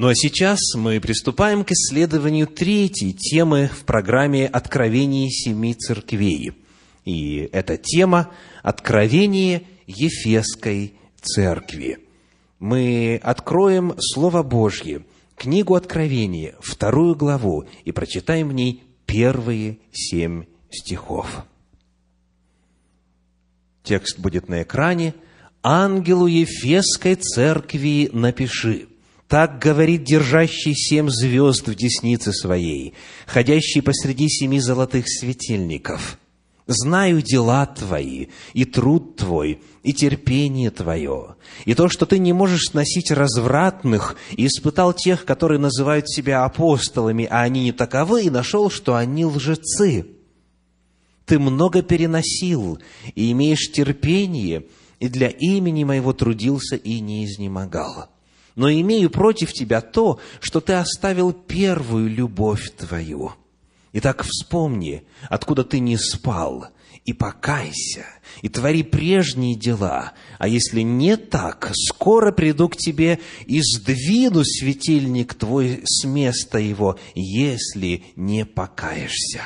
Ну а сейчас мы приступаем к исследованию третьей темы в программе «Откровение семи церквей». И эта тема – «Откровение Ефесской церкви». Мы откроем Слово Божье, книгу Откровения, вторую главу, и прочитаем в ней первые семь стихов. Текст будет на экране. «Ангелу Ефесской церкви напиши». Так говорит держащий семь звезд в деснице своей, ходящий посреди семи золотых светильников. Знаю дела твои, и труд твой, и терпение твое, и то, что ты не можешь сносить развратных, и испытал тех, которые называют себя апостолами, а они не таковы, и нашел, что они лжецы. Ты много переносил, и имеешь терпение, и для имени моего трудился и не изнемогал но имею против тебя то, что ты оставил первую любовь твою. Итак, вспомни, откуда ты не спал, и покайся, и твори прежние дела. А если не так, скоро приду к тебе и сдвину светильник твой с места его, если не покаешься.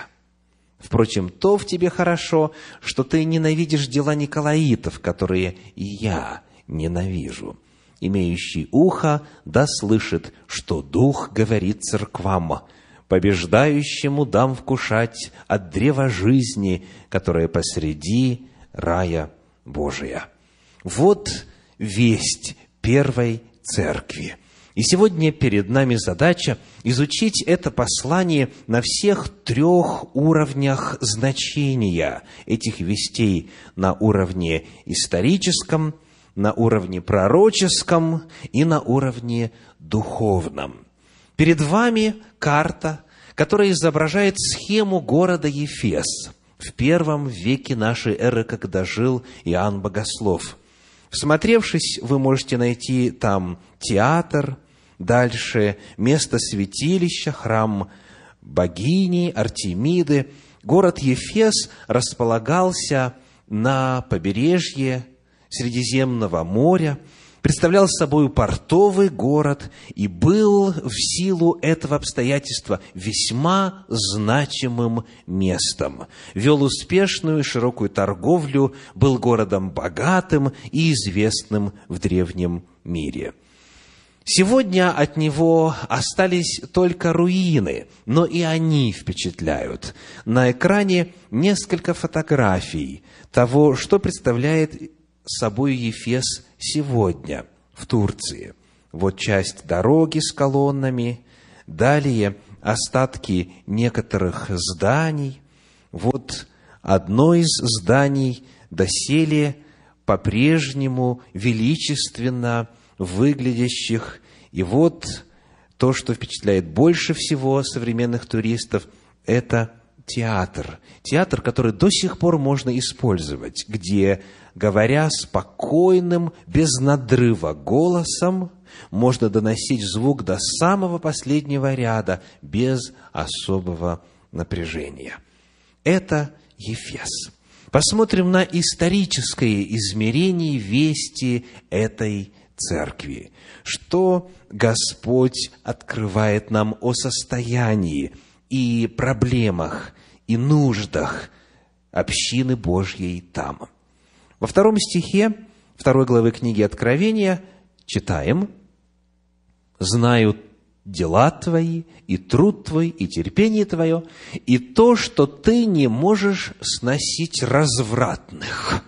Впрочем, то в тебе хорошо, что ты ненавидишь дела Николаитов, которые и я ненавижу имеющий ухо, да слышит, что Дух говорит церквам. Побеждающему дам вкушать от древа жизни, которое посреди рая Божия. Вот весть первой церкви. И сегодня перед нами задача изучить это послание на всех трех уровнях значения этих вестей. На уровне историческом, на уровне пророческом и на уровне духовном. Перед вами карта, которая изображает схему города Ефес в первом веке нашей эры, когда жил Иоанн Богослов. Всмотревшись, вы можете найти там театр, дальше место святилища, храм богини Артемиды. Город Ефес располагался на побережье Средиземного моря, представлял собой портовый город и был в силу этого обстоятельства весьма значимым местом. Вел успешную широкую торговлю, был городом богатым и известным в древнем мире. Сегодня от него остались только руины, но и они впечатляют. На экране несколько фотографий того, что представляет собой Ефес сегодня в Турции. Вот часть дороги с колоннами, далее остатки некоторых зданий. Вот одно из зданий доселе по-прежнему величественно выглядящих. И вот то, что впечатляет больше всего современных туристов, это театр. Театр, который до сих пор можно использовать, где говоря спокойным, без надрыва голосом, можно доносить звук до самого последнего ряда без особого напряжения. Это Ефес. Посмотрим на историческое измерение вести этой церкви. Что Господь открывает нам о состоянии и проблемах, и нуждах общины Божьей там. Во втором стихе второй главы книги Откровения читаем «Знаю дела твои, и труд твой, и терпение твое, и то, что ты не можешь сносить развратных».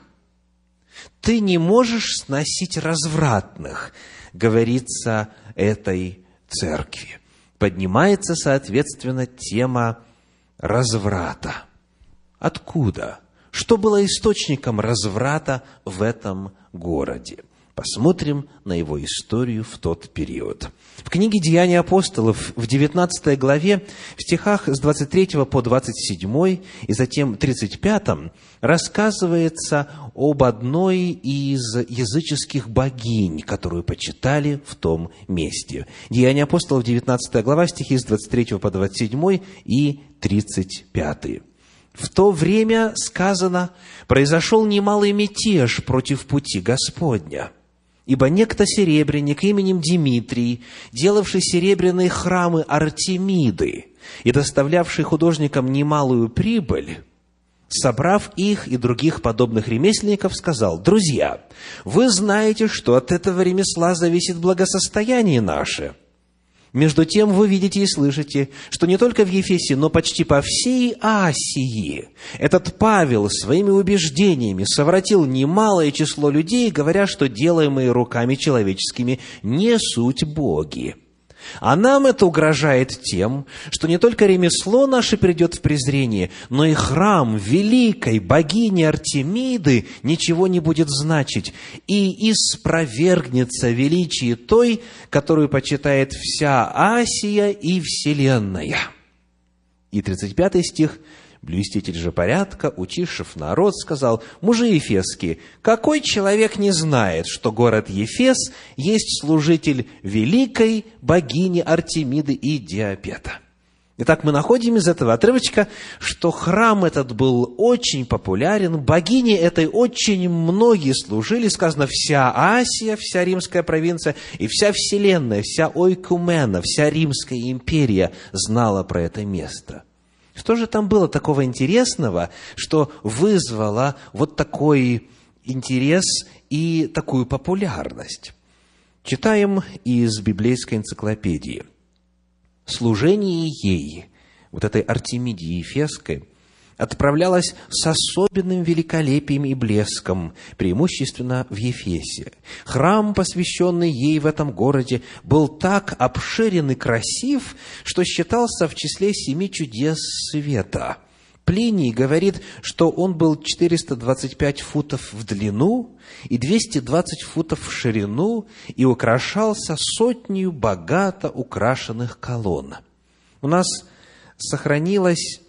Ты не можешь сносить развратных, говорится этой церкви. Поднимается, соответственно, тема разврата. Откуда? Что было источником разврата в этом городе? Посмотрим на его историю в тот период. В книге «Деяния апостолов» в 19 главе, в стихах с 23 по 27 и затем 35 рассказывается об одной из языческих богинь, которую почитали в том месте. «Деяния апостолов», 19 глава, стихи с 23 по 27 и 35. В то время, сказано, произошел немалый мятеж против пути Господня. Ибо некто серебряник именем Димитрий, делавший серебряные храмы Артемиды и доставлявший художникам немалую прибыль, собрав их и других подобных ремесленников, сказал, «Друзья, вы знаете, что от этого ремесла зависит благосостояние наше». Между тем вы видите и слышите, что не только в Ефесе, но почти по всей Асии этот Павел своими убеждениями совратил немалое число людей, говоря, что делаемые руками человеческими не суть боги. А нам это угрожает тем, что не только ремесло наше придет в презрение, но и храм великой богини Артемиды ничего не будет значить, и испровергнется величие той, которую почитает вся Асия и Вселенная. И 35 стих – Блюститель же порядка, учившив народ, сказал, «Мужи Ефесские, какой человек не знает, что город Ефес есть служитель великой богини Артемиды и Диапета?» Итак, мы находим из этого отрывочка, что храм этот был очень популярен, богине этой очень многие служили, сказано, вся Асия, вся римская провинция и вся вселенная, вся Ойкумена, вся Римская империя знала про это место – что же там было такого интересного, что вызвало вот такой интерес и такую популярность? Читаем из библейской энциклопедии. Служение ей, вот этой Артемидии Ефесской, отправлялась с особенным великолепием и блеском, преимущественно в Ефесе. Храм, посвященный ей в этом городе, был так обширен и красив, что считался в числе семи чудес света. Плиний говорит, что он был 425 футов в длину и 220 футов в ширину и украшался сотней богато украшенных колонн. У нас сохранилось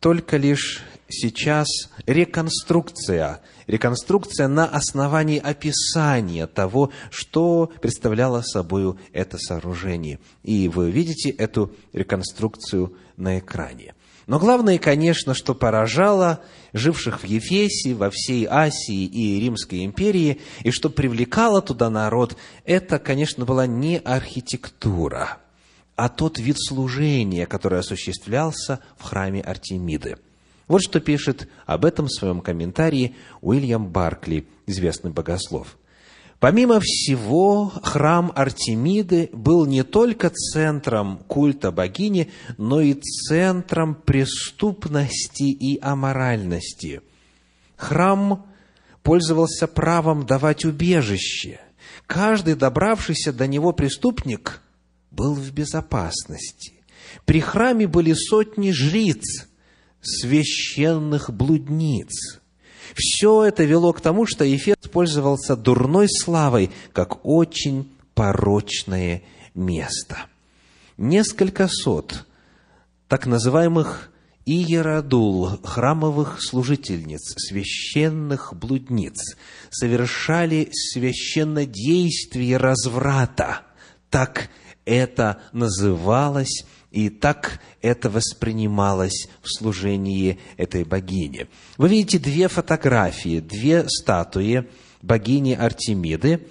только лишь сейчас реконструкция, реконструкция на основании описания того, что представляло собой это сооружение. И вы видите эту реконструкцию на экране. Но главное, конечно, что поражало живших в Ефесе, во всей Асии и Римской империи, и что привлекало туда народ, это, конечно, была не архитектура – а тот вид служения, который осуществлялся в храме Артемиды. Вот что пишет об этом в своем комментарии Уильям Баркли, известный богослов. Помимо всего, храм Артемиды был не только центром культа богини, но и центром преступности и аморальности. Храм пользовался правом давать убежище. Каждый добравшийся до него преступник – был в безопасности. При храме были сотни жриц, священных блудниц. Все это вело к тому, что Ефес пользовался дурной славой, как очень порочное место. Несколько сот так называемых иеродул, храмовых служительниц, священных блудниц, совершали священнодействие разврата. Так это называлось и так это воспринималось в служении этой богини. Вы видите две фотографии, две статуи богини Артемиды,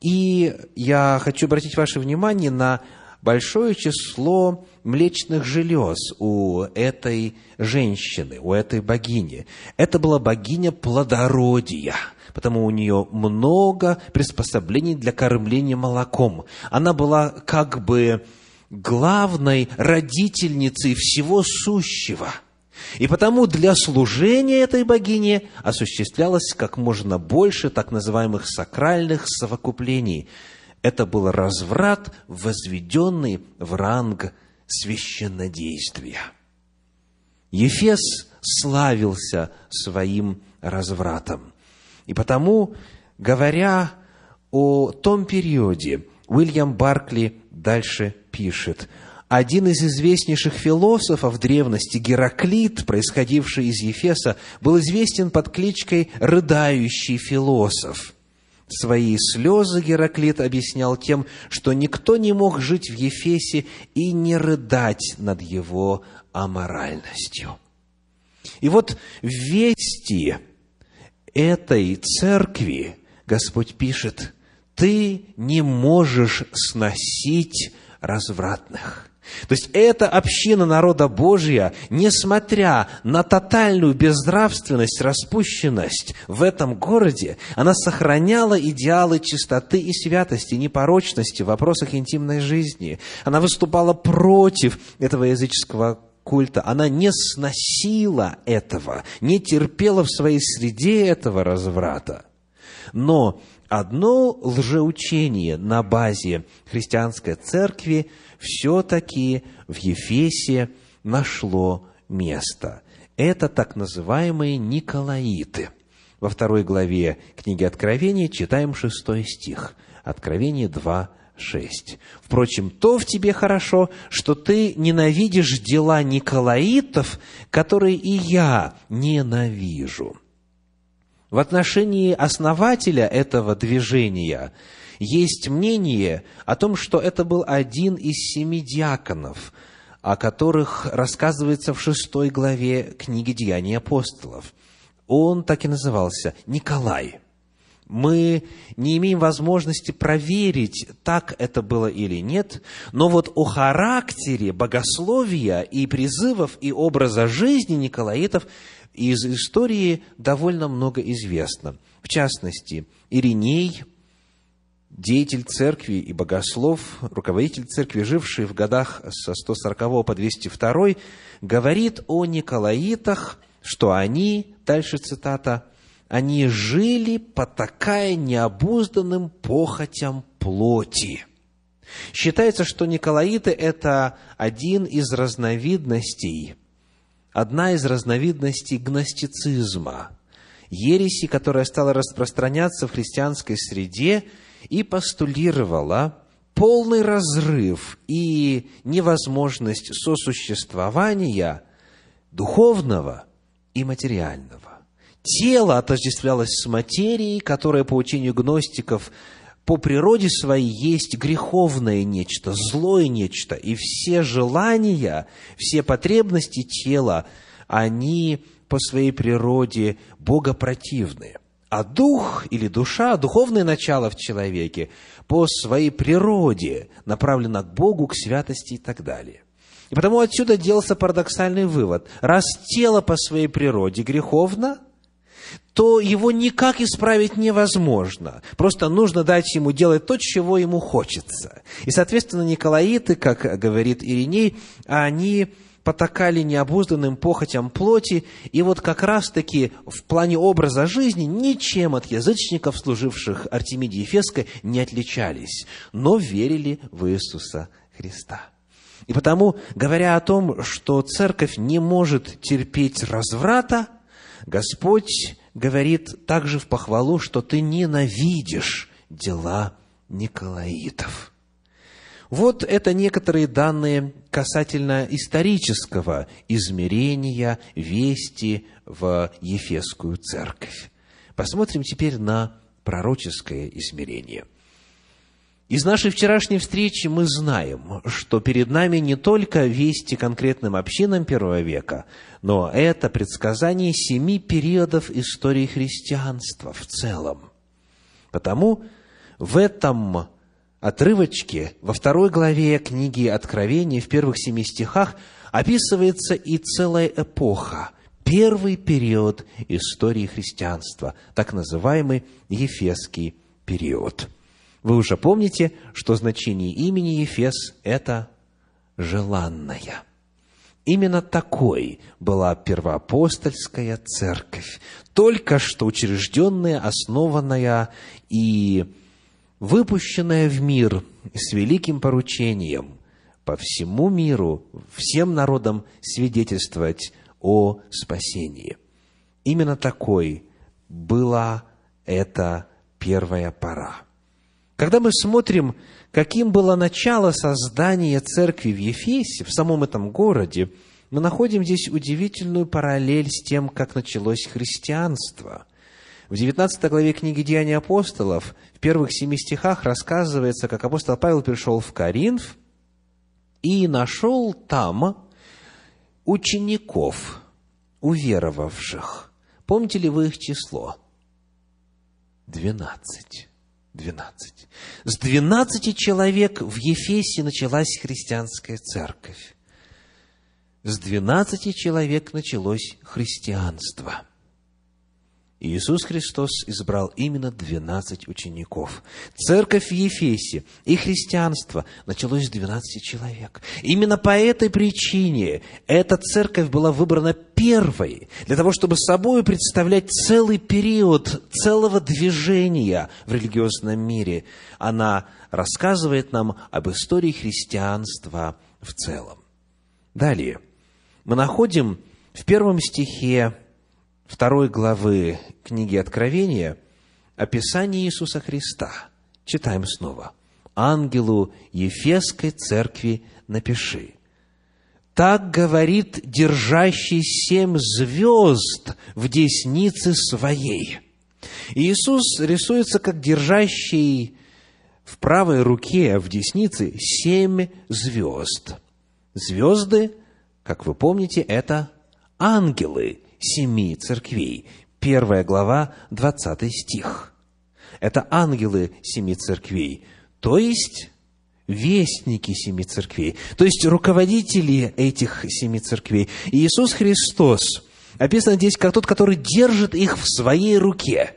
и я хочу обратить ваше внимание на большое число млечных желез у этой женщины, у этой богини. Это была богиня плодородия – потому у нее много приспособлений для кормления молоком. Она была как бы главной родительницей всего сущего. И потому для служения этой богини осуществлялось как можно больше так называемых сакральных совокуплений. Это был разврат, возведенный в ранг священнодействия. Ефес славился своим развратом. И потому, говоря о том периоде, Уильям Баркли дальше пишет, один из известнейших философов древности, Гераклит, происходивший из Ефеса, был известен под кличкой «рыдающий философ». Свои слезы Гераклит объяснял тем, что никто не мог жить в Ефесе и не рыдать над его аморальностью. И вот вести этой церкви Господь пишет, ты не можешь сносить развратных. То есть эта община народа Божия, несмотря на тотальную безнравственность, распущенность в этом городе, она сохраняла идеалы чистоты и святости, непорочности в вопросах интимной жизни. Она выступала против этого языческого культа. Она не сносила этого, не терпела в своей среде этого разврата. Но одно лжеучение на базе христианской церкви все-таки в Ефесе нашло место. Это так называемые Николаиты. Во второй главе книги Откровения читаем шестой стих. Откровение 2, 6. Впрочем, то в тебе хорошо, что ты ненавидишь дела Николаитов, которые и я ненавижу. В отношении основателя этого движения есть мнение о том, что это был один из семи диаконов, о которых рассказывается в шестой главе книги «Деяний апостолов». Он так и назывался – Николай. Мы не имеем возможности проверить, так это было или нет, но вот о характере богословия и призывов и образа жизни Николаитов из истории довольно много известно. В частности, Ириней, деятель церкви и богослов, руководитель церкви, живший в годах со 140 по 202, говорит о Николаитах, что они, дальше цитата, они жили, потакая необузданным похотям плоти. Считается, что Николаиты – это один из разновидностей одна из разновидностей гностицизма, ереси, которая стала распространяться в христианской среде и постулировала полный разрыв и невозможность сосуществования духовного и материального. Тело отождествлялось с материей, которая, по учению гностиков, по природе своей есть греховное нечто, злое нечто, и все желания, все потребности тела, они по своей природе богопротивны. А дух или душа, духовное начало в человеке, по своей природе направлено к Богу, к святости и так далее. И потому отсюда делался парадоксальный вывод. Раз тело по своей природе греховно – то его никак исправить невозможно. Просто нужно дать ему делать то, чего ему хочется. И, соответственно, Николаиты, как говорит Ириней, они потакали необузданным похотям плоти, и вот как раз-таки в плане образа жизни ничем от язычников, служивших Артемиде Ефеской, не отличались, но верили в Иисуса Христа. И потому, говоря о том, что церковь не может терпеть разврата, Господь говорит также в похвалу, что ты ненавидишь дела Николаитов. Вот это некоторые данные касательно исторического измерения вести в Ефесскую церковь. Посмотрим теперь на пророческое измерение – из нашей вчерашней встречи мы знаем, что перед нами не только вести конкретным общинам первого века, но это предсказание семи периодов истории христианства в целом. Потому в этом отрывочке, во второй главе книги Откровения, в первых семи стихах, описывается и целая эпоха, первый период истории христианства, так называемый Ефесский период – вы уже помните, что значение имени Ефес – это «желанная». Именно такой была первоапостольская церковь, только что учрежденная, основанная и выпущенная в мир с великим поручением по всему миру, всем народам свидетельствовать о спасении. Именно такой была эта первая пора. Когда мы смотрим, каким было начало создания церкви в Ефесе, в самом этом городе, мы находим здесь удивительную параллель с тем, как началось христианство. В 19 главе книги «Деяния апостолов» в первых семи стихах рассказывается, как апостол Павел пришел в Коринф и нашел там учеников, уверовавших. Помните ли вы их число? Двенадцать. 12. С 12 человек в Ефесе началась христианская церковь. С 12 человек началось христианство – Иисус Христос избрал именно двенадцать учеников. Церковь в Ефесе и христианство началось с двенадцати человек. Именно по этой причине эта церковь была выбрана первой, для того, чтобы собой представлять целый период целого движения в религиозном мире. Она рассказывает нам об истории христианства в целом. Далее. Мы находим в первом стихе второй главы книги Откровения описание Иисуса Христа. Читаем снова. «Ангелу Ефесской церкви напиши». Так говорит держащий семь звезд в деснице своей. Иисус рисуется как держащий в правой руке, в деснице, семь звезд. Звезды, как вы помните, это ангелы, семи церквей. Первая глава, двадцатый стих. Это ангелы семи церквей, то есть вестники семи церквей, то есть руководители этих семи церквей. И Иисус Христос описан здесь как тот, который держит их в своей руке.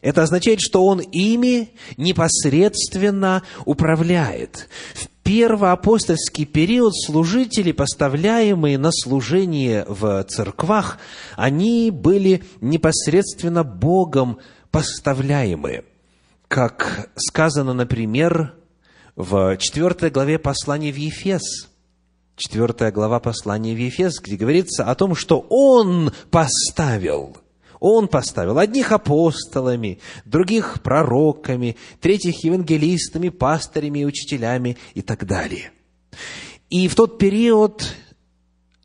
Это означает, что Он ими непосредственно управляет. В первоапостольский период служители, поставляемые на служение в церквах, они были непосредственно Богом поставляемые. Как сказано, например, в 4 главе послания в Ефес, 4 глава послания в Ефес, где говорится о том, что Он поставил – он поставил одних апостолами, других пророками, третьих евангелистами, пастырями, учителями и так далее. И в тот период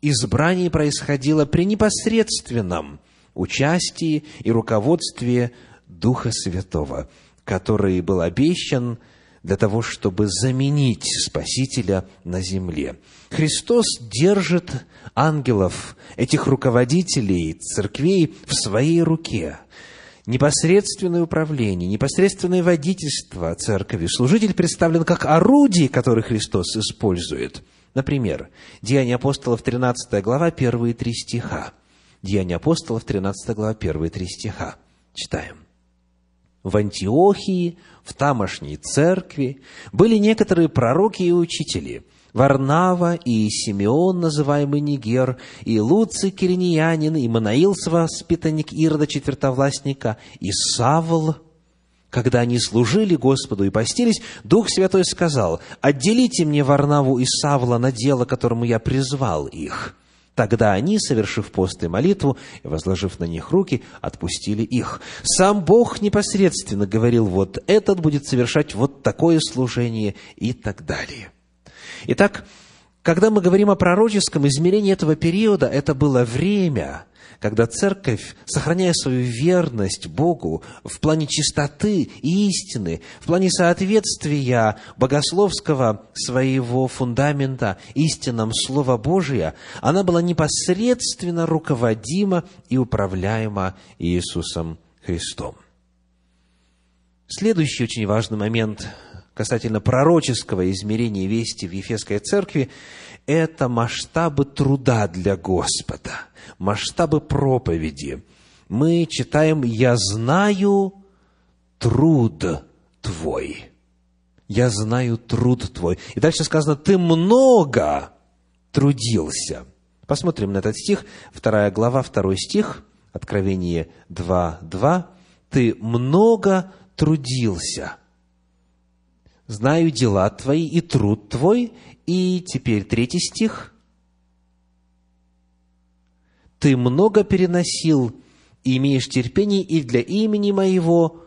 избрание происходило при непосредственном участии и руководстве Духа Святого, который был обещан для того, чтобы заменить Спасителя на земле. Христос держит ангелов, этих руководителей церквей в своей руке. Непосредственное управление, непосредственное водительство церкви. Служитель представлен как орудие, которое Христос использует. Например, Деяния апостолов, 13 глава, первые три стиха. Деяния апостолов, 13 глава, первые три стиха. Читаем в Антиохии, в тамошней церкви, были некоторые пророки и учители, Варнава и Симеон, называемый Нигер, и Луций Кириньянин, и Манаил, воспитанник Ирода, четвертовластника, и Савл, когда они служили Господу и постились, Дух Святой сказал, «Отделите мне Варнаву и Савла на дело, которому я призвал их». Тогда они, совершив пост и молитву, и возложив на них руки, отпустили их. Сам Бог непосредственно говорил, вот этот будет совершать вот такое служение и так далее. Итак, когда мы говорим о пророческом измерении этого периода, это было время, когда церковь, сохраняя свою верность Богу в плане чистоты и истины, в плане соответствия богословского своего фундамента истинам Слова Божия, она была непосредственно руководима и управляема Иисусом Христом. Следующий очень важный момент касательно пророческого измерения вести в Ефесской церкви – это масштабы труда для Господа – масштабы проповеди, мы читаем «Я знаю труд твой». «Я знаю труд твой». И дальше сказано «Ты много трудился». Посмотрим на этот стих, вторая глава, второй стих, Откровение 2.2. «Ты много трудился». «Знаю дела твои и труд твой». И теперь третий стих – ты много переносил имеешь терпение, и для имени моего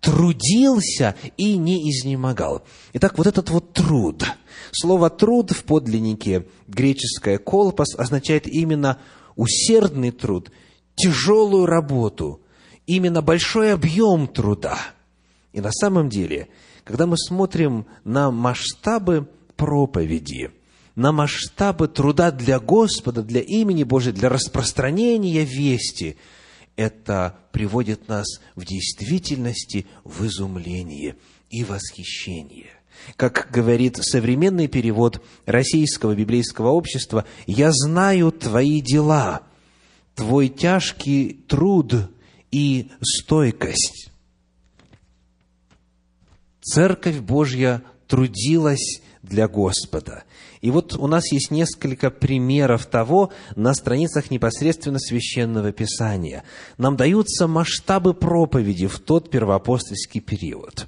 трудился и не изнемогал. Итак, вот этот вот труд. Слово «труд» в подлиннике греческое «колпас» означает именно усердный труд, тяжелую работу, именно большой объем труда. И на самом деле, когда мы смотрим на масштабы проповеди – на масштабы труда для Господа, для имени Божия, для распространения вести, это приводит нас в действительности в изумление. и восхищение. Как говорит современный перевод Российского библейского общества, «Я знаю твои дела, твой тяжкий труд и стойкость». Церковь Божья трудилась для Господа. И вот у нас есть несколько примеров того на страницах непосредственно священного писания. Нам даются масштабы проповеди в тот первоапостольский период.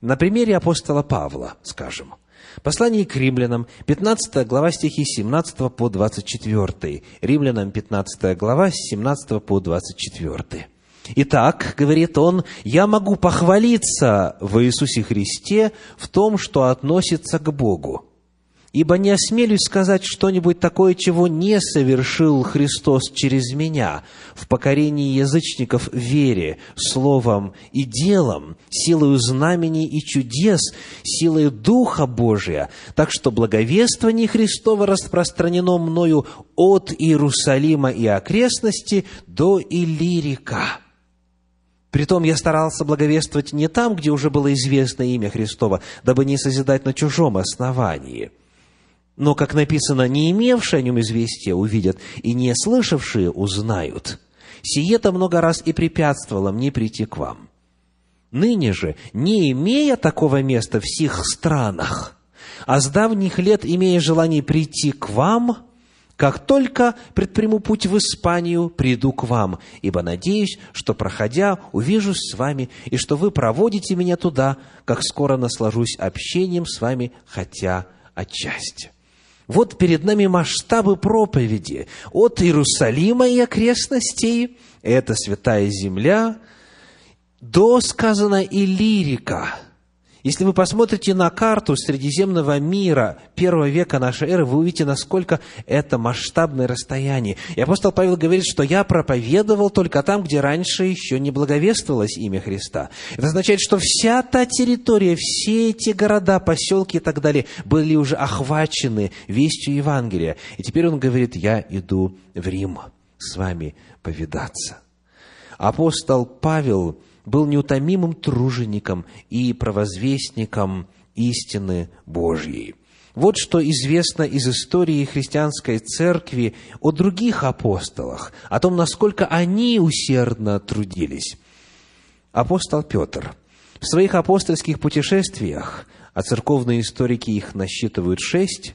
На примере апостола Павла, скажем. Послание к римлянам, 15 глава стихи 17 по 24. Римлянам 15 глава, с 17 по 24. Итак, говорит он, я могу похвалиться в Иисусе Христе в том, что относится к Богу. Ибо не осмелюсь сказать что-нибудь такое, чего не совершил Христос через меня в покорении язычников вере, словом и делом, силою знамений и чудес, силой Духа Божия, так что благовествование Христова распространено мною от Иерусалима и окрестности до Иллирика». Притом я старался благовествовать не там, где уже было известно имя Христова, дабы не созидать на чужом основании. Но, как написано, не имевшие о нем известия увидят, и не слышавшие узнают. Сие-то много раз и препятствовало мне прийти к вам. Ныне же, не имея такого места в сих странах, а с давних лет имея желание прийти к вам, как только предприму путь в Испанию, приду к вам, ибо надеюсь, что, проходя, увижусь с вами, и что вы проводите меня туда, как скоро наслажусь общением с вами, хотя отчасти». Вот перед нами масштабы проповеди от Иерусалима и окрестностей, это святая земля, до, сказано, Иллирика – если вы посмотрите на карту Средиземного мира первого века нашей эры, вы увидите, насколько это масштабное расстояние. И апостол Павел говорит, что я проповедовал только там, где раньше еще не благовествовалось имя Христа. Это означает, что вся та территория, все эти города, поселки и так далее были уже охвачены вестью Евангелия. И теперь он говорит, я иду в Рим с вами повидаться. Апостол Павел был неутомимым тружеником и провозвестником истины Божьей. Вот что известно из истории христианской церкви о других апостолах, о том, насколько они усердно трудились. Апостол Петр в своих апостольских путешествиях, а церковные историки их насчитывают шесть,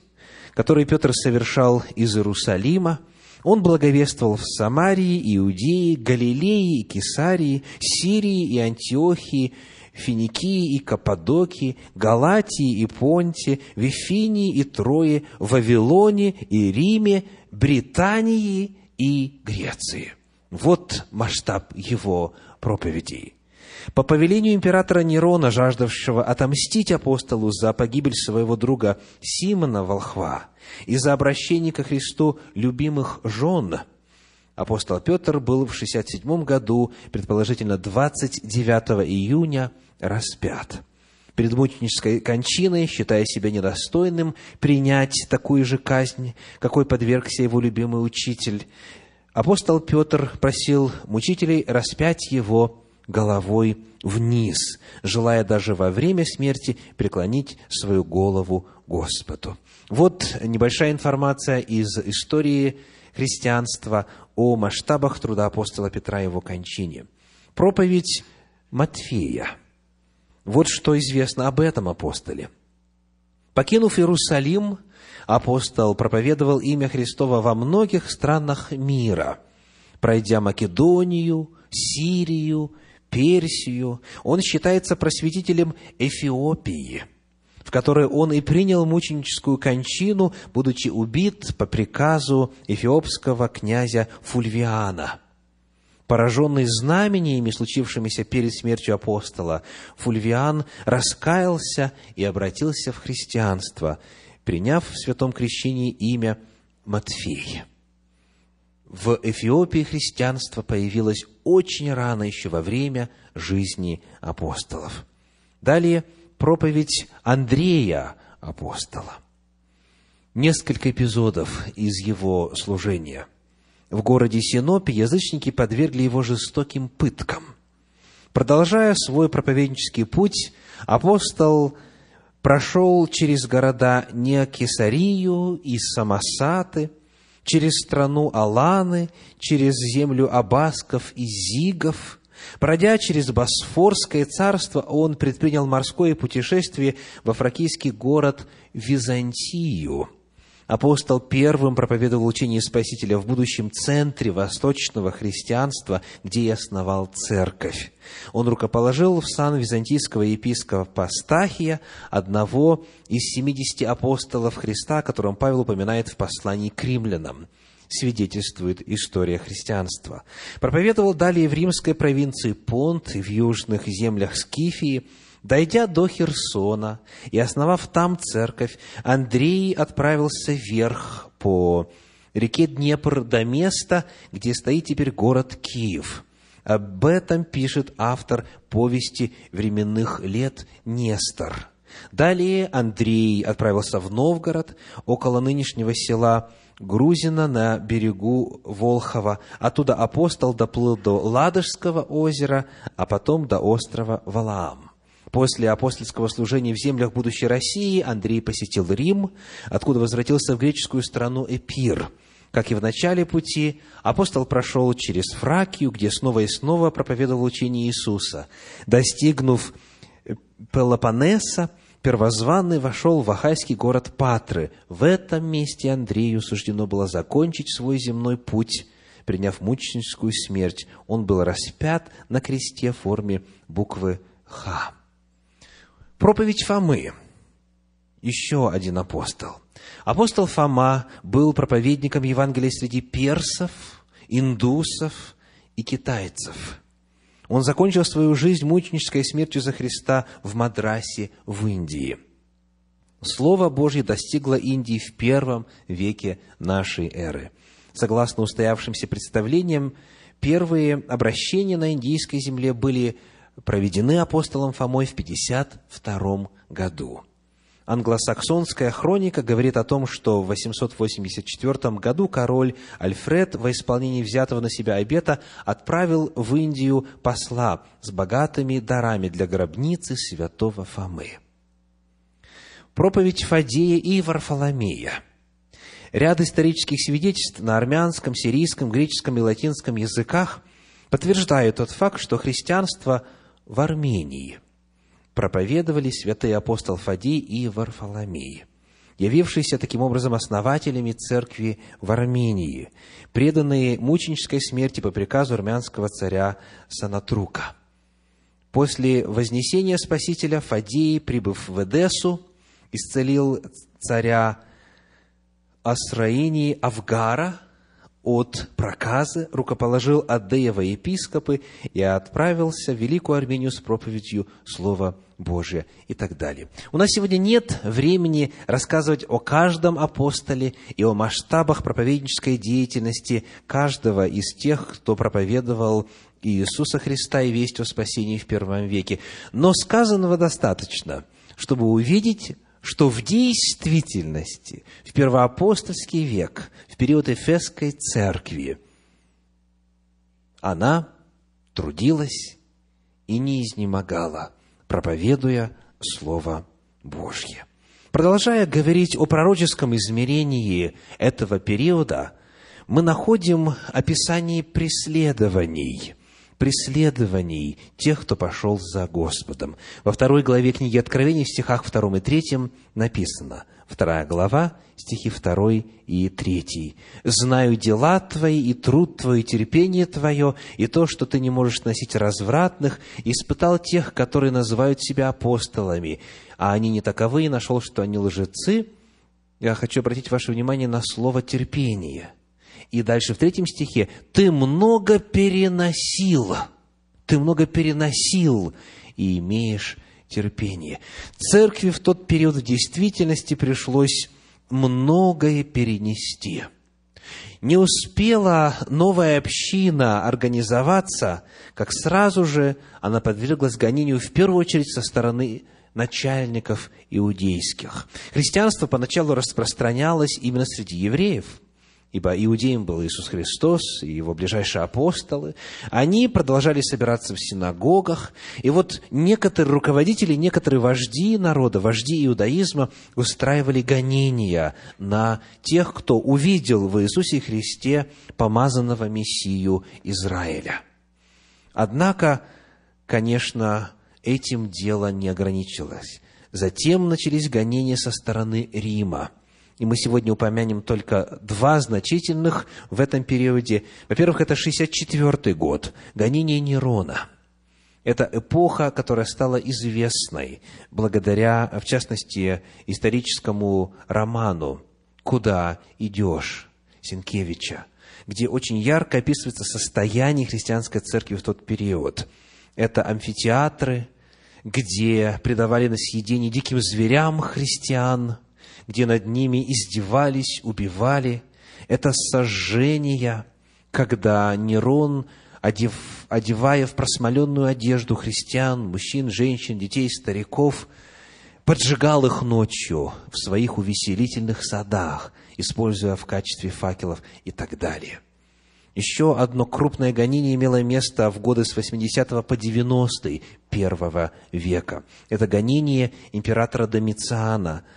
которые Петр совершал из Иерусалима – он благовествовал в Самарии, Иудее, Галилее Кесарии, Сирии и Антиохии, Финикии и Каппадокии, Галатии и Понте, Вифинии и Трое, Вавилоне и Риме, Британии и Греции. Вот масштаб его проповедей. По повелению императора Нерона, жаждавшего отомстить апостолу за погибель своего друга Симона Волхва и за обращение ко Христу любимых жен, апостол Петр был в 67 году, предположительно 29 июня, распят. Перед мученической кончиной, считая себя недостойным принять такую же казнь, какой подвергся его любимый учитель, апостол Петр просил мучителей распять его головой вниз, желая даже во время смерти преклонить свою голову Господу. Вот небольшая информация из истории христианства о масштабах труда апостола Петра и его кончине. Проповедь Матфея. Вот что известно об этом апостоле. Покинув Иерусалим, апостол проповедовал имя Христова во многих странах мира, пройдя Македонию, Сирию, Персию. Он считается просветителем Эфиопии, в которой он и принял мученическую кончину, будучи убит по приказу эфиопского князя Фульвиана. Пораженный знамениями, случившимися перед смертью апостола, Фульвиан раскаялся и обратился в христианство, приняв в святом крещении имя Матфей в Эфиопии христианство появилось очень рано, еще во время жизни апостолов. Далее проповедь Андрея апостола. Несколько эпизодов из его служения. В городе Синопе язычники подвергли его жестоким пыткам. Продолжая свой проповеднический путь, Апостол прошел через города Неокесарию и Самосаты, через страну Аланы, через землю Абасков и Зигов. Пройдя через Босфорское царство, он предпринял морское путешествие во фракийский город Византию – Апостол первым проповедовал учение Спасителя в будущем центре восточного христианства, где и основал церковь. Он рукоположил в сан византийского епископа Стахия, одного из семидесяти апостолов Христа, о котором Павел упоминает в послании к римлянам свидетельствует история христианства. Проповедовал далее в римской провинции Понт в южных землях Скифии – Дойдя до Херсона и основав там церковь, Андрей отправился вверх по реке Днепр до места, где стоит теперь город Киев. Об этом пишет автор повести временных лет Нестор. Далее Андрей отправился в Новгород, около нынешнего села Грузина на берегу Волхова. Оттуда апостол доплыл до Ладожского озера, а потом до острова Валаам. После апостольского служения в землях будущей России Андрей посетил Рим, откуда возвратился в греческую страну Эпир. Как и в начале пути, апостол прошел через Фракию, где снова и снова проповедовал учение Иисуса. Достигнув Пелопоннеса, первозванный вошел в Ахайский город Патры. В этом месте Андрею суждено было закончить свой земной путь, приняв мученическую смерть. Он был распят на кресте в форме буквы «Х». Проповедь Фомы. Еще один апостол. Апостол Фома был проповедником Евангелия среди персов, индусов и китайцев. Он закончил свою жизнь мученической смертью за Христа в Мадрасе в Индии. Слово Божье достигло Индии в первом веке нашей эры. Согласно устоявшимся представлениям, первые обращения на индийской земле были проведены апостолом Фомой в 52 году. Англосаксонская хроника говорит о том, что в 884 году король Альфред во исполнении взятого на себя обета отправил в Индию посла с богатыми дарами для гробницы святого Фомы. Проповедь Фадея и Варфоломея. Ряд исторических свидетельств на армянском, сирийском, греческом и латинском языках подтверждают тот факт, что христианство – в Армении проповедовали святые апостол Фадий и Варфоломей, явившиеся таким образом основателями церкви в Армении, преданные мученической смерти по приказу армянского царя Санатрука. После вознесения Спасителя Фадий, прибыв в Эдессу, исцелил царя Асраинии Авгара – от проказы, рукоположил Адеева епископы и отправился в Великую Армению с проповедью Слова Божия и так далее. У нас сегодня нет времени рассказывать о каждом апостоле и о масштабах проповеднической деятельности каждого из тех, кто проповедовал Иисуса Христа и весть о спасении в первом веке. Но сказанного достаточно, чтобы увидеть что в действительности в первоапостольский век, в период Эфесской церкви, она трудилась и не изнемогала, проповедуя Слово Божье. Продолжая говорить о пророческом измерении этого периода, мы находим описание преследований – преследований тех, кто пошел за Господом. Во второй главе книги Откровений, в стихах втором и третьем написано, вторая глава, стихи второй и третий. «Знаю дела твои, и труд твой, и терпение твое, и то, что ты не можешь носить развратных, испытал тех, которые называют себя апостолами, а они не таковы, нашел, что они лжецы». Я хочу обратить ваше внимание на слово «терпение». И дальше в третьем стихе, ты много переносил, ты много переносил и имеешь терпение. Церкви в тот период в действительности пришлось многое перенести. Не успела новая община организоваться, как сразу же она подверглась гонению в первую очередь со стороны начальников иудейских. Христианство поначалу распространялось именно среди евреев – ибо иудеем был Иисус Христос и его ближайшие апостолы, они продолжали собираться в синагогах, и вот некоторые руководители, некоторые вожди народа, вожди иудаизма устраивали гонения на тех, кто увидел в Иисусе Христе помазанного Мессию Израиля. Однако, конечно, этим дело не ограничилось. Затем начались гонения со стороны Рима – и мы сегодня упомянем только два значительных в этом периоде. Во-первых, это 64 год, гонение Нерона. Это эпоха, которая стала известной благодаря, в частности, историческому роману «Куда идешь?» Сенкевича, где очень ярко описывается состояние христианской церкви в тот период. Это амфитеатры, где предавали на съедение диким зверям христиан – где над ними издевались, убивали. Это сожжение, когда Нерон, одев, одевая в просмоленную одежду христиан, мужчин, женщин, детей, стариков, поджигал их ночью в своих увеселительных садах, используя в качестве факелов и так далее. Еще одно крупное гонение имело место в годы с 80 по 90 первого века. Это гонение императора Домициана –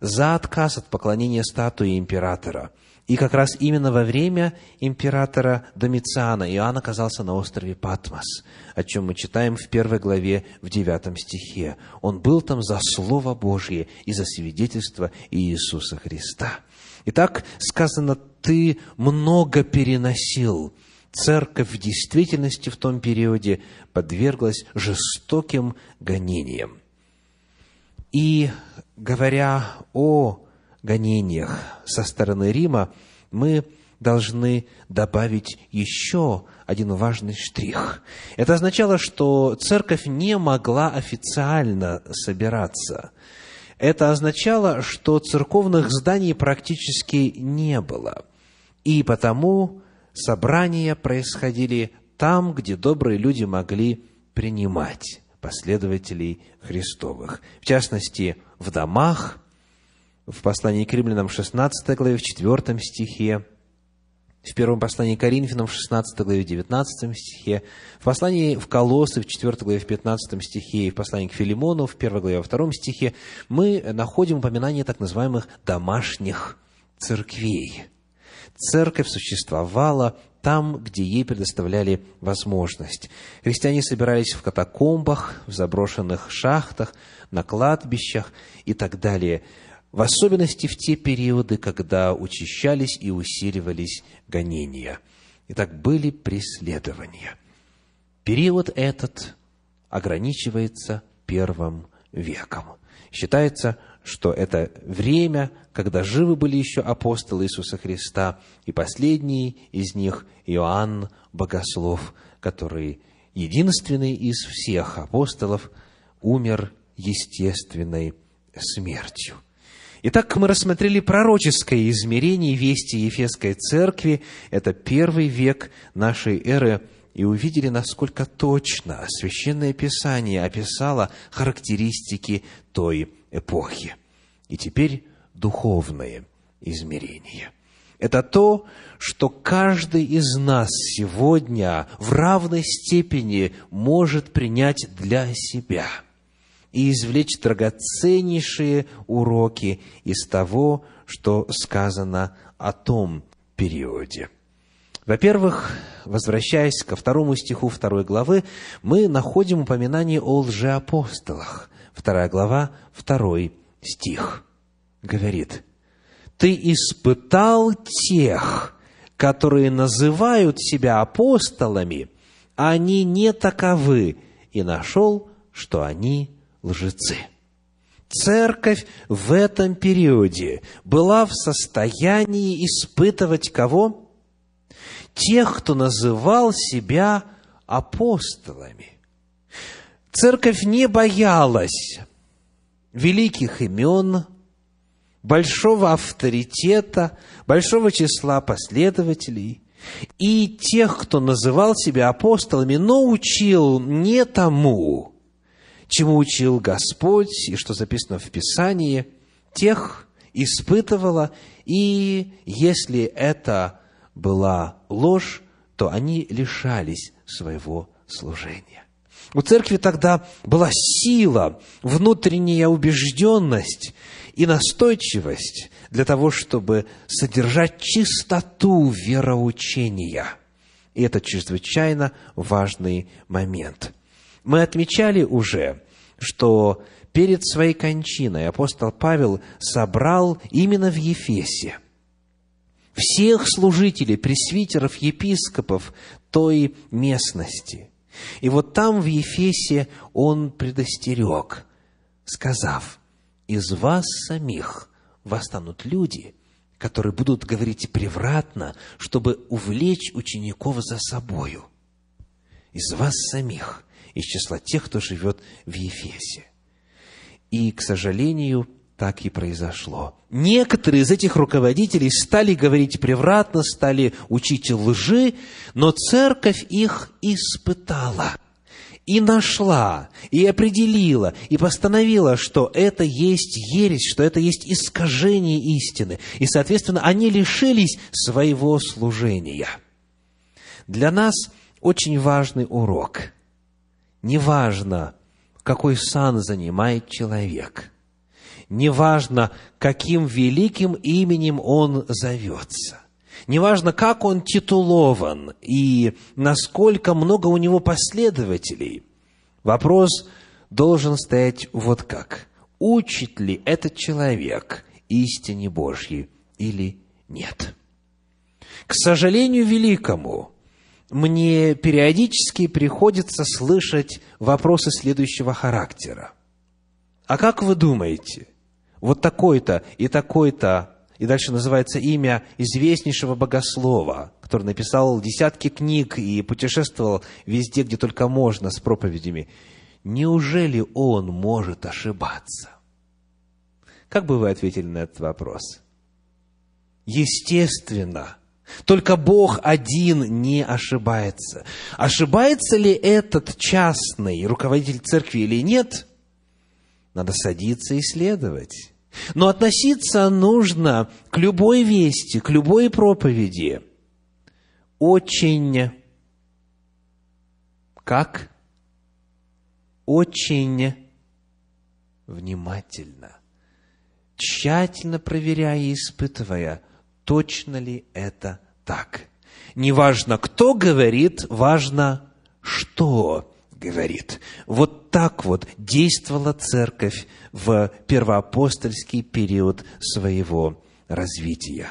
за отказ от поклонения статуи императора. И как раз именно во время императора Домициана Иоанн оказался на острове Патмос, о чем мы читаем в первой главе, в девятом стихе. Он был там за Слово Божье и за свидетельство Иисуса Христа. Итак, сказано, ты много переносил. Церковь в действительности в том периоде подверглась жестоким гонениям. И говоря о гонениях со стороны Рима, мы должны добавить еще один важный штрих. Это означало, что церковь не могла официально собираться. Это означало, что церковных зданий практически не было. И потому собрания происходили там, где добрые люди могли принимать последователей Христовых. В частности, в домах, в послании к римлянам 16 главе, в 4 стихе, в первом послании к Коринфянам в 16 главе, в 19 стихе, в послании в Колоссы в 4 главе, в 15 стихе и в послании к Филимону в 1 главе, во 2 стихе мы находим упоминание так называемых домашних церквей. Церковь существовала там, где ей предоставляли возможность. Христиане собирались в катакомбах, в заброшенных шахтах, на кладбищах и так далее, в особенности в те периоды, когда учащались и усиливались гонения. Итак, были преследования. Период этот ограничивается первым веком. Считается, что это время, когда живы были еще апостолы Иисуса Христа, и последний из них Иоанн Богослов, который единственный из всех апостолов умер естественной смертью. Итак, мы рассмотрели пророческое измерение вести Ефесской церкви. Это первый век нашей эры – и увидели, насколько точно Священное Писание описало характеристики той эпохи. И теперь духовное измерение. Это то, что каждый из нас сегодня в равной степени может принять для себя и извлечь драгоценнейшие уроки из того, что сказано о том периоде. Во-первых, возвращаясь ко второму стиху второй главы, мы находим упоминание о лжеапостолах. Вторая глава, второй стих говорит, «Ты испытал тех, которые называют себя апостолами, они не таковы, и нашел, что они лжецы». Церковь в этом периоде была в состоянии испытывать кого? Тех, кто называл себя апостолами. Церковь не боялась великих имен, большого авторитета, большого числа последователей и тех, кто называл себя апостолами, но учил не тому, чему учил Господь и что записано в Писании, тех испытывала, и если это была ложь, то они лишались своего служения. У церкви тогда была сила, внутренняя убежденность и настойчивость для того, чтобы содержать чистоту вероучения. И это чрезвычайно важный момент. Мы отмечали уже, что перед своей кончиной апостол Павел собрал именно в Ефесе всех служителей, пресвитеров, епископов той местности. И вот там, в Ефесе, он предостерег, сказав, «Из вас самих восстанут люди, которые будут говорить превратно, чтобы увлечь учеников за собою. Из вас самих, из числа тех, кто живет в Ефесе». И, к сожалению, так и произошло. Некоторые из этих руководителей стали говорить превратно, стали учить лжи, но церковь их испытала и нашла, и определила, и постановила, что это есть ересь, что это есть искажение истины. И, соответственно, они лишились своего служения. Для нас очень важный урок. Неважно, какой сан занимает человек. Неважно, каким великим именем он зовется. Неважно, как он титулован и насколько много у него последователей. Вопрос должен стоять вот как. Учит ли этот человек истине Божьей или нет? К сожалению великому, мне периодически приходится слышать вопросы следующего характера. А как вы думаете, вот такой-то и такой-то, и дальше называется имя известнейшего богослова, который написал десятки книг и путешествовал везде, где только можно, с проповедями. Неужели он может ошибаться? Как бы вы ответили на этот вопрос? Естественно – только Бог один не ошибается. Ошибается ли этот частный руководитель церкви или нет? Надо садиться и исследовать. Но относиться нужно к любой вести, к любой проповеди очень как? Очень внимательно, тщательно проверяя и испытывая – точно ли это так. Неважно, кто говорит, важно, что говорит. Вот так вот действовала церковь в первоапостольский период своего развития.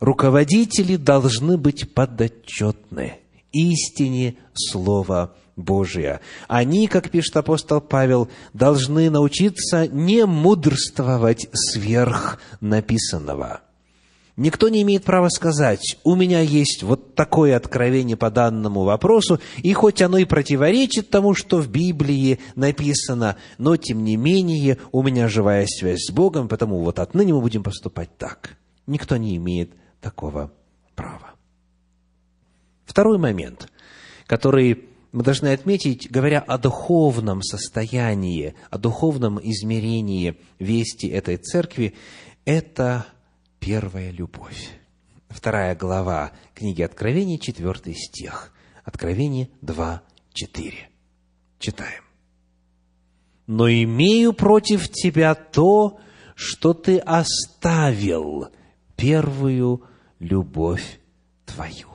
Руководители должны быть подотчетны истине Слова Божия. Они, как пишет апостол Павел, должны научиться не мудрствовать сверх написанного – Никто не имеет права сказать, у меня есть вот такое откровение по данному вопросу, и хоть оно и противоречит тому, что в Библии написано, но тем не менее у меня живая связь с Богом, потому вот отныне мы будем поступать так. Никто не имеет такого права. Второй момент, который мы должны отметить, говоря о духовном состоянии, о духовном измерении вести этой церкви, это первая любовь. Вторая глава книги Откровений, четвертый стих. Откровение 2, 4. Читаем. «Но имею против тебя то, что ты оставил первую любовь твою».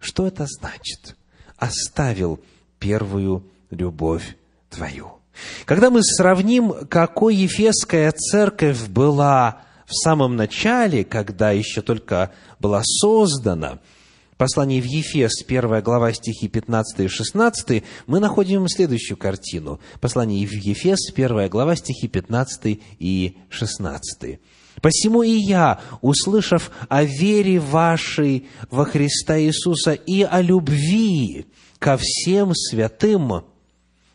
Что это значит? Оставил первую любовь твою. Когда мы сравним, какой Ефесская церковь была в самом начале, когда еще только была создана, послание в Ефес, первая глава, стихи 15 и 16, мы находим следующую картину. Послание в Ефес, первая глава, стихи 15 и 16. «Посему и я, услышав о вере вашей во Христа Иисуса и о любви ко всем святым,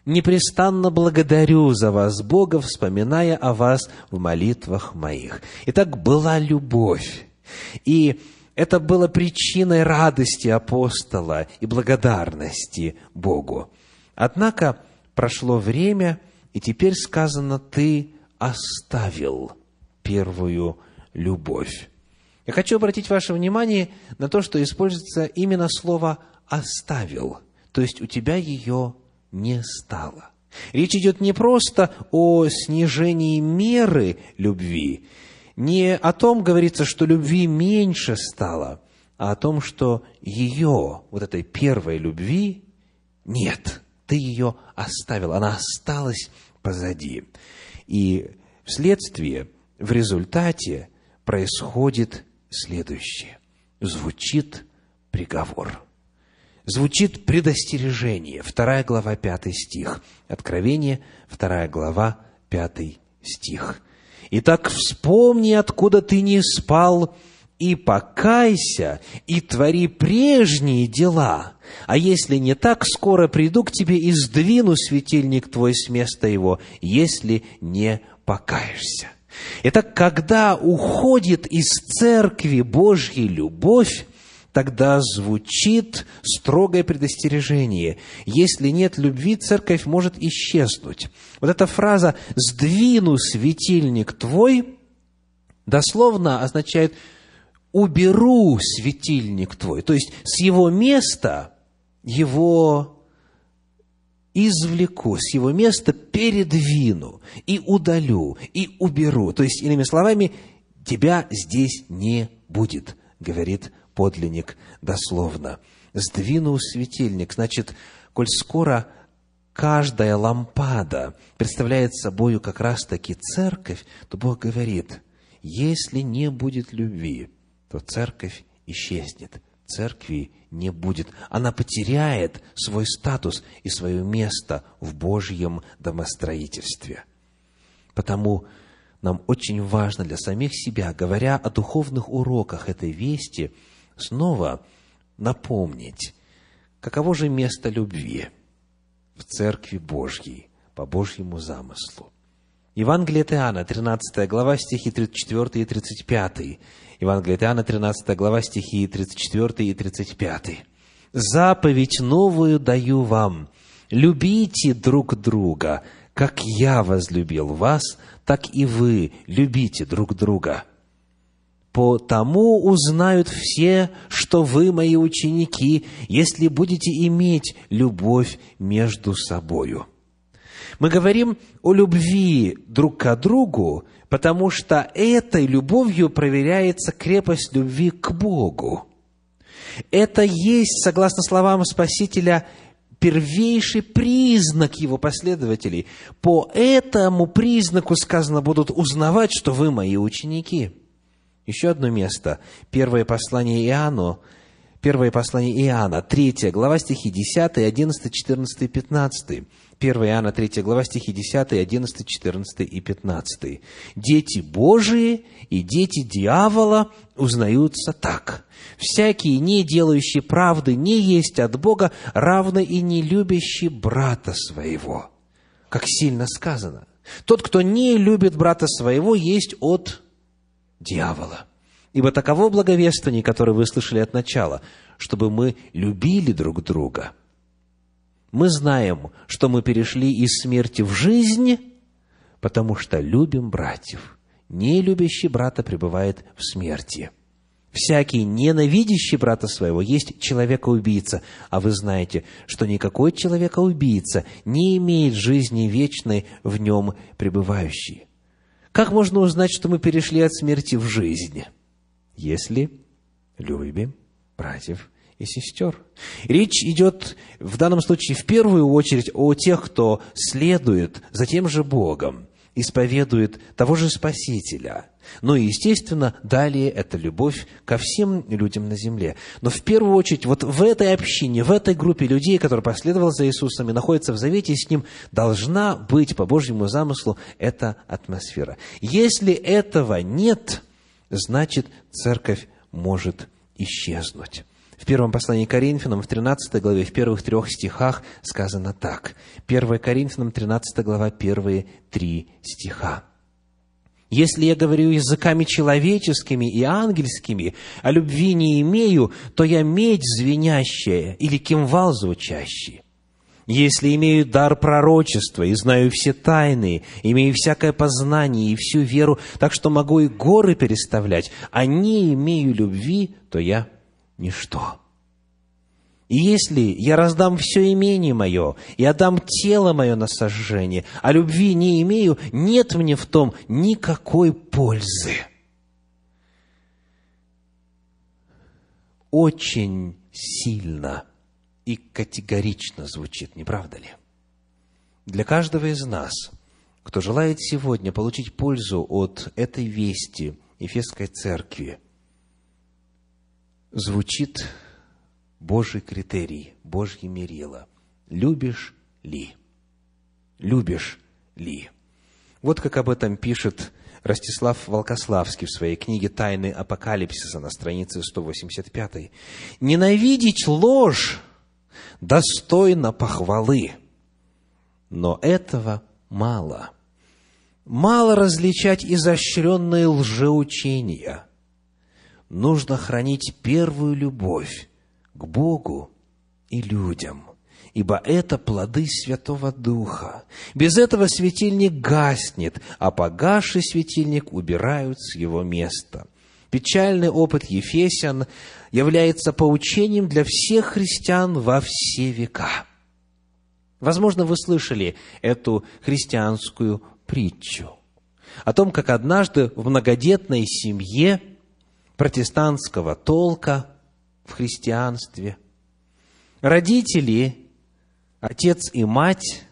непрестанно благодарю за вас, Бога, вспоминая о вас в молитвах моих». Итак, была любовь. И это было причиной радости апостола и благодарности Богу. Однако прошло время, и теперь сказано, ты оставил первую любовь. Я хочу обратить ваше внимание на то, что используется именно слово «оставил», то есть у тебя ее не стало. Речь идет не просто о снижении меры любви, не о том говорится, что любви меньше стало, а о том, что ее, вот этой первой любви, нет. Ты ее оставил, она осталась позади. И вследствие, в результате происходит следующее. Звучит приговор. Звучит предостережение. Вторая глава, пятый стих. Откровение, вторая глава, пятый стих. Итак, вспомни, откуда ты не спал, и покайся, и твори прежние дела. А если не так, скоро приду к тебе и сдвину светильник твой с места его, если не покаешься. Итак, когда уходит из церкви Божья любовь, тогда звучит строгое предостережение. Если нет любви, церковь может исчезнуть. Вот эта фраза «сдвину светильник твой» дословно означает «уберу светильник твой». То есть с его места его извлеку, с его места передвину и удалю, и уберу. То есть, иными словами, тебя здесь не будет, говорит подлинник дословно. Сдвинул светильник. Значит, коль скоро каждая лампада представляет собою как раз-таки церковь, то Бог говорит, если не будет любви, то церковь исчезнет. Церкви не будет. Она потеряет свой статус и свое место в Божьем домостроительстве. Потому нам очень важно для самих себя, говоря о духовных уроках этой вести, снова напомнить, каково же место любви в Церкви Божьей по Божьему замыслу. Евангелие от Иоанна, 13 глава, стихи 34 и 35. Евангелие от Иоанна, 13 глава, стихи 34 и 35. «Заповедь новую даю вам, любите друг друга, как я возлюбил вас, так и вы любите друг друга» по тому узнают все, что вы мои ученики, если будете иметь любовь между собою. Мы говорим о любви друг к другу, потому что этой любовью проверяется крепость любви к Богу. Это есть, согласно словам Спасителя, первейший признак его последователей. По этому признаку сказано будут узнавать, что вы мои ученики – еще одно место. Первое послание Иоанну, Первое послание Иоанна, 3 глава, стихи 10, 11, 14, 15. 1 Иоанна, 3 глава, стихи 10, 11, 14 и 15. «Дети Божии и дети дьявола узнаются так. Всякий, не делающий правды, не есть от Бога, равно и не любящий брата своего». Как сильно сказано. Тот, кто не любит брата своего, есть от дьявола. Ибо таково благовествование, которое вы слышали от начала, чтобы мы любили друг друга. Мы знаем, что мы перешли из смерти в жизнь, потому что любим братьев. Не любящий брата пребывает в смерти. Всякий ненавидящий брата своего есть человека-убийца, а вы знаете, что никакой человека-убийца не имеет жизни вечной в нем пребывающей. Как можно узнать, что мы перешли от смерти в жизнь? Если любим братьев и сестер. Речь идет в данном случае в первую очередь о тех, кто следует за тем же Богом, исповедует того же Спасителя. Ну и, естественно, далее это любовь ко всем людям на земле. Но в первую очередь, вот в этой общине, в этой группе людей, которые последовали за Иисусом и находятся в завете с Ним, должна быть по Божьему замыслу эта атмосфера. Если этого нет, значит, церковь может исчезнуть. В первом послании Коринфянам, в 13 главе, в первых трех стихах сказано так. 1 Коринфянам, 13 глава, первые три стиха. Если я говорю языками человеческими и ангельскими, а любви не имею, то я медь звенящая или кимвал звучащий. если имею дар пророчества и знаю все тайны, имею всякое познание и всю веру, так что могу и горы переставлять, а не имею любви, то я ничто. И если я раздам все имение мое и отдам тело мое на сожжение, а любви не имею, нет мне в том никакой пользы. Очень сильно и категорично звучит, не правда ли? Для каждого из нас, кто желает сегодня получить пользу от этой вести Ефесской Церкви, звучит Божий критерий, Божье мерило. Любишь ли? Любишь ли? Вот как об этом пишет Ростислав Волкославский в своей книге «Тайны апокалипсиса» на странице 185. «Ненавидеть ложь достойно похвалы, но этого мало. Мало различать изощренные лжеучения. Нужно хранить первую любовь, к Богу и людям, ибо это плоды Святого Духа. Без этого светильник гаснет, а погасший светильник убирают с его места. Печальный опыт Ефесян является поучением для всех христиан во все века. Возможно, вы слышали эту христианскую притчу о том, как однажды в многодетной семье протестантского толка в христианстве. Родители, отец и мать,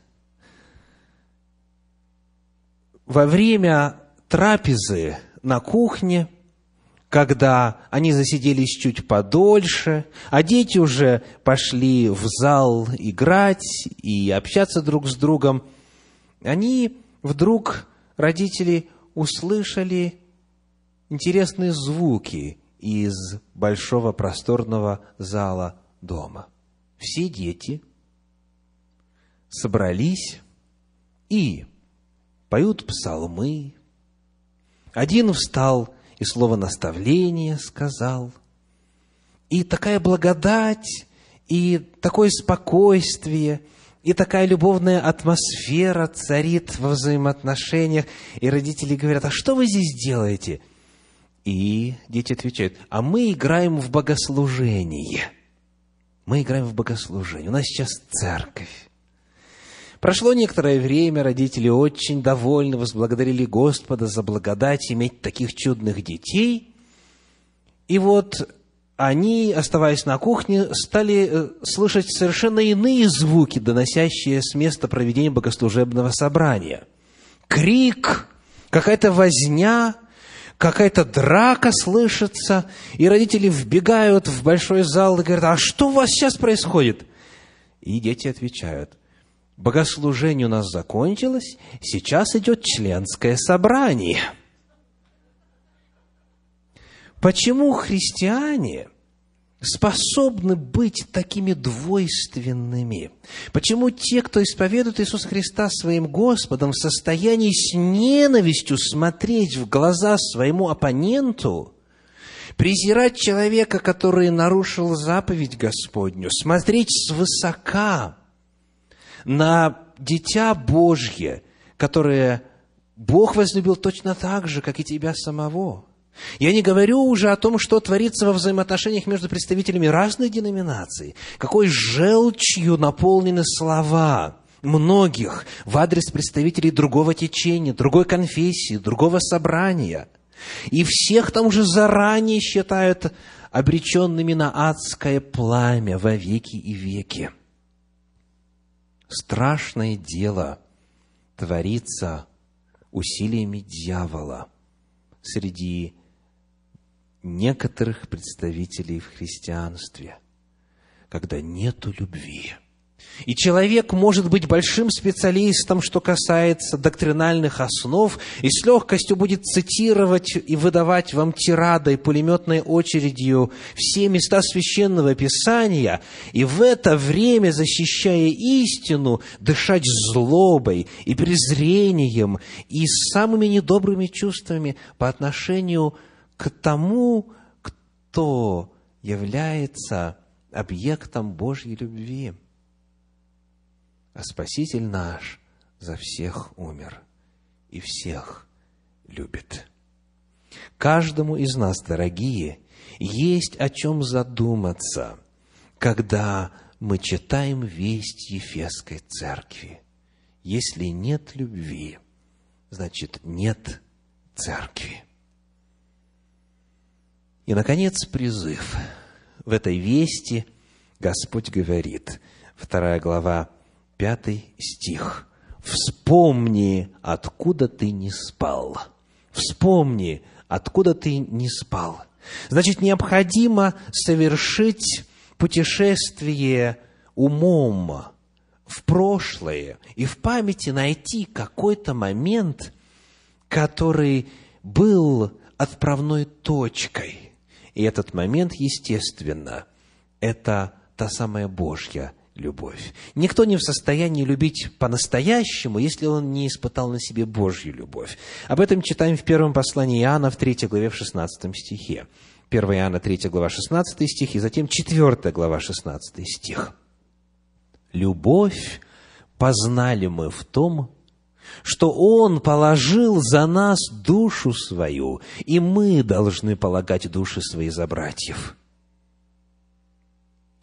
во время трапезы на кухне, когда они засиделись чуть подольше, а дети уже пошли в зал играть и общаться друг с другом, они вдруг, родители, услышали интересные звуки из большого просторного зала дома. Все дети собрались и поют псалмы. Один встал и слово наставления сказал. И такая благодать, и такое спокойствие, и такая любовная атмосфера царит во взаимоотношениях. И родители говорят, а что вы здесь делаете? – и дети отвечают, а мы играем в богослужение. Мы играем в богослужение. У нас сейчас церковь. Прошло некоторое время, родители очень довольны, возблагодарили Господа за благодать иметь таких чудных детей. И вот они, оставаясь на кухне, стали э, слышать совершенно иные звуки, доносящие с места проведения богослужебного собрания. Крик, какая-то возня, какая-то драка слышится, и родители вбегают в большой зал и говорят, а что у вас сейчас происходит? И дети отвечают, богослужение у нас закончилось, сейчас идет членское собрание. Почему христиане – способны быть такими двойственными? Почему те, кто исповедует Иисуса Христа своим Господом, в состоянии с ненавистью смотреть в глаза своему оппоненту, презирать человека, который нарушил заповедь Господню, смотреть свысока на Дитя Божье, которое Бог возлюбил точно так же, как и тебя самого – я не говорю уже о том, что творится во взаимоотношениях между представителями разных деноминаций, какой желчью наполнены слова многих в адрес представителей другого течения, другой конфессии, другого собрания. И всех там уже заранее считают обреченными на адское пламя во веки и веки. Страшное дело творится усилиями дьявола среди некоторых представителей в христианстве, когда нету любви. И человек может быть большим специалистом, что касается доктринальных основ, и с легкостью будет цитировать и выдавать вам тирадой, пулеметной очередью все места священного писания, и в это время, защищая истину, дышать злобой и презрением и самыми недобрыми чувствами по отношению к к тому, кто является объектом Божьей любви. а Спаситель наш за всех умер и всех любит. Каждому из нас, дорогие, есть о чем задуматься, когда мы читаем весть Ефесской церкви. Если нет любви, значит нет церкви. И, наконец, призыв. В этой вести Господь говорит, вторая глава, пятый стих. «Вспомни, откуда ты не спал». Вспомни, откуда ты не спал. Значит, необходимо совершить путешествие умом в прошлое и в памяти найти какой-то момент, который был отправной точкой. И этот момент, естественно, это та самая Божья любовь. Никто не в состоянии любить по-настоящему, если он не испытал на себе Божью любовь. Об этом читаем в первом послании Иоанна в 3 главе в 16 стихе. 1 Иоанна 3 глава 16 стих, и затем 4 глава 16 стих. «Любовь познали мы в том, что Он положил за нас душу свою, и мы должны полагать души свои за братьев».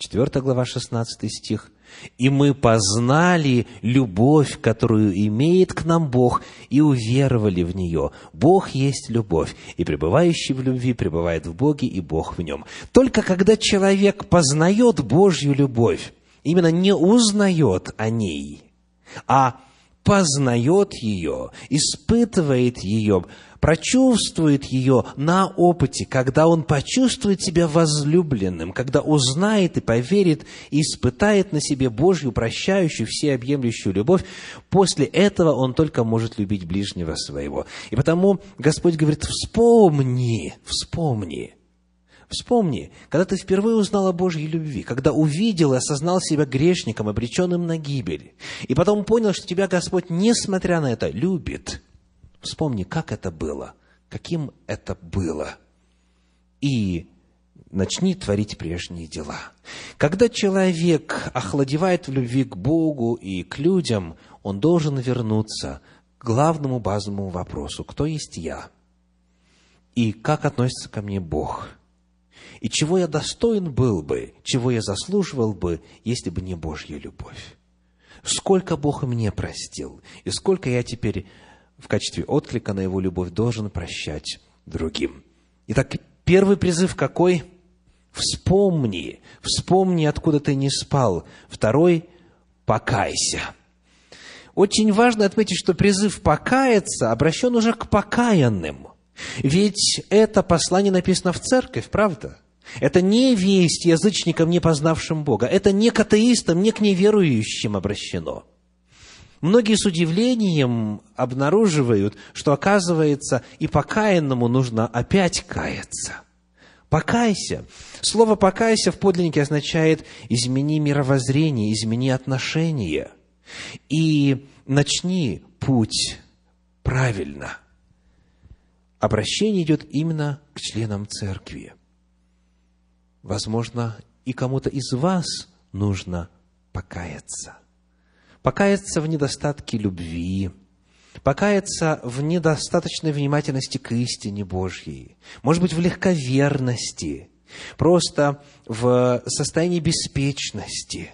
4 глава, 16 стих. «И мы познали любовь, которую имеет к нам Бог, и уверовали в нее. Бог есть любовь, и пребывающий в любви пребывает в Боге, и Бог в нем». Только когда человек познает Божью любовь, именно не узнает о ней, а познает ее, испытывает ее, прочувствует ее на опыте, когда он почувствует себя возлюбленным, когда узнает и поверит, и испытает на себе Божью прощающую, всеобъемлющую любовь, после этого он только может любить ближнего своего. И потому Господь говорит, вспомни, вспомни, Вспомни, когда ты впервые узнал о Божьей любви, когда увидел и осознал себя грешником, обреченным на гибель, и потом понял, что тебя Господь, несмотря на это, любит. Вспомни, как это было, каким это было. И начни творить прежние дела. Когда человек охладевает в любви к Богу и к людям, он должен вернуться к главному базовому вопросу, кто есть я? И как относится ко мне Бог? И чего я достоин был бы, чего я заслуживал бы, если бы не Божья любовь? Сколько Бог мне простил, и сколько я теперь в качестве отклика на Его любовь должен прощать другим. Итак, первый призыв какой? Вспомни, вспомни, откуда ты не спал. Второй – покайся. Очень важно отметить, что призыв покаяться обращен уже к покаянным. Ведь это послание написано в церковь, правда? Это не весть язычникам, не познавшим Бога. Это не к атеистам, не к неверующим обращено – Многие с удивлением обнаруживают, что, оказывается, и покаянному нужно опять каяться. Покайся. Слово «покайся» в подлиннике означает «измени мировоззрение», «измени отношения». И начни путь правильно. Обращение идет именно к членам церкви. Возможно, и кому-то из вас нужно покаяться. Покаяться в недостатке любви, покаяться в недостаточной внимательности к истине Божьей, может быть, в легковерности, просто в состоянии беспечности,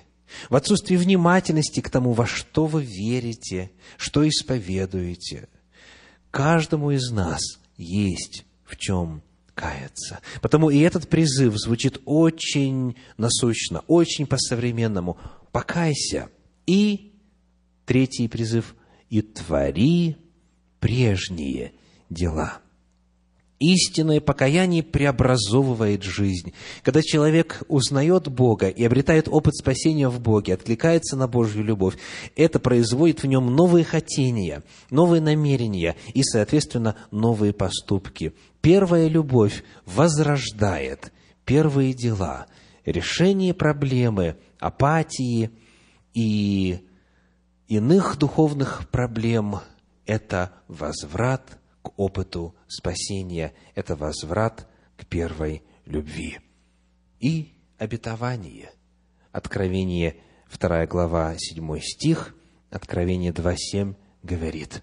в отсутствии внимательности к тому, во что вы верите, что исповедуете. Каждому из нас есть в чем каяться. Потому и этот призыв звучит очень насущно, очень по-современному. Покайся и Третий призыв – «И твори прежние дела». Истинное покаяние преобразовывает жизнь. Когда человек узнает Бога и обретает опыт спасения в Боге, откликается на Божью любовь, это производит в нем новые хотения, новые намерения и, соответственно, новые поступки. Первая любовь возрождает первые дела, решение проблемы апатии и иных духовных проблем – это возврат к опыту спасения, это возврат к первой любви. И обетование, Откровение 2 глава, 7 стих, Откровение 2.7 говорит,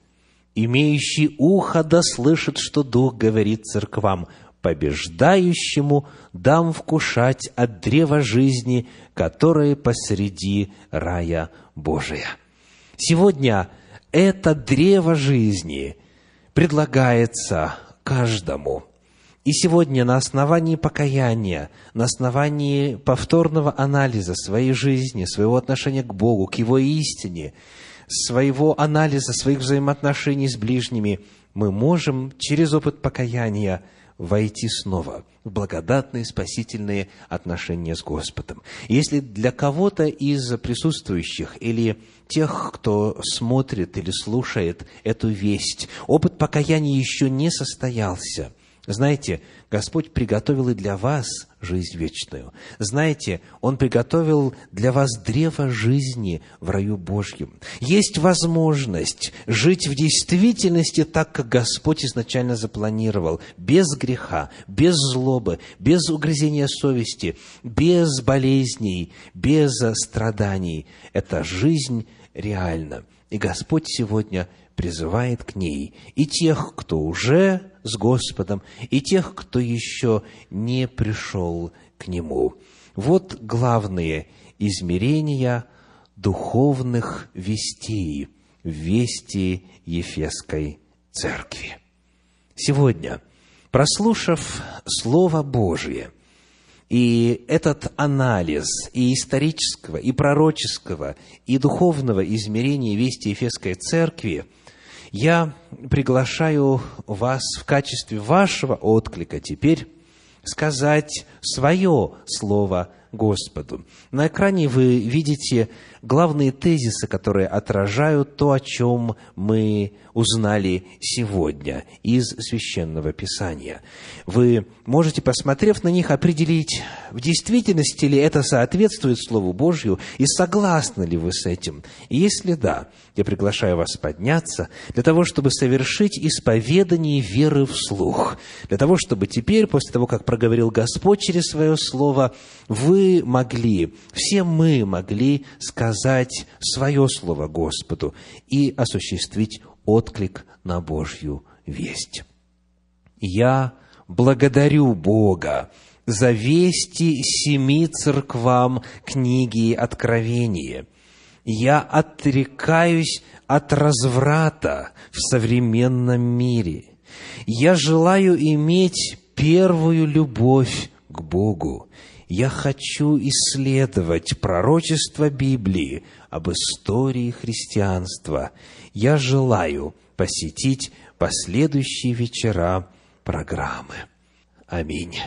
«Имеющий ухо да слышит, что Дух говорит церквам, побеждающему дам вкушать от древа жизни, которое посреди рая Божия». Сегодня это древо жизни предлагается каждому – и сегодня на основании покаяния, на основании повторного анализа своей жизни, своего отношения к Богу, к Его истине, своего анализа своих взаимоотношений с ближними, мы можем через опыт покаяния войти снова в благодатные спасительные отношения с Господом. Если для кого-то из присутствующих или тех, кто смотрит или слушает эту весть, опыт покаяния еще не состоялся – знаете, Господь приготовил и для вас жизнь вечную. Знаете, Он приготовил для вас древо жизни в раю Божьем. Есть возможность жить в действительности так, как Господь изначально запланировал, без греха, без злобы, без угрызения совести, без болезней, без страданий. Эта жизнь реальна. И Господь сегодня призывает к ней и тех, кто уже с Господом, и тех, кто еще не пришел к Нему. Вот главные измерения духовных вестей, вести Ефесской Церкви. Сегодня, прослушав Слово Божие, и этот анализ и исторического, и пророческого, и духовного измерения вести Ефесской Церкви – я приглашаю вас в качестве вашего отклика теперь сказать свое слово Господу. На экране вы видите главные тезисы, которые отражают то, о чем мы узнали сегодня из Священного Писания. Вы можете, посмотрев на них, определить, в действительности ли это соответствует Слову Божью и согласны ли вы с этим. И если да, я приглашаю вас подняться для того, чтобы совершить исповедание веры вслух, для того, чтобы теперь, после того, как проговорил Господь через Свое Слово, вы могли, все мы могли сказать свое Слово Господу и осуществить отклик на Божью весть. Я благодарю Бога за вести семи церквам книги Откровения. Я отрекаюсь от разврата в современном мире. Я желаю иметь первую любовь к Богу. Я хочу исследовать пророчество Библии об истории христианства я желаю посетить последующие вечера программы. Аминь.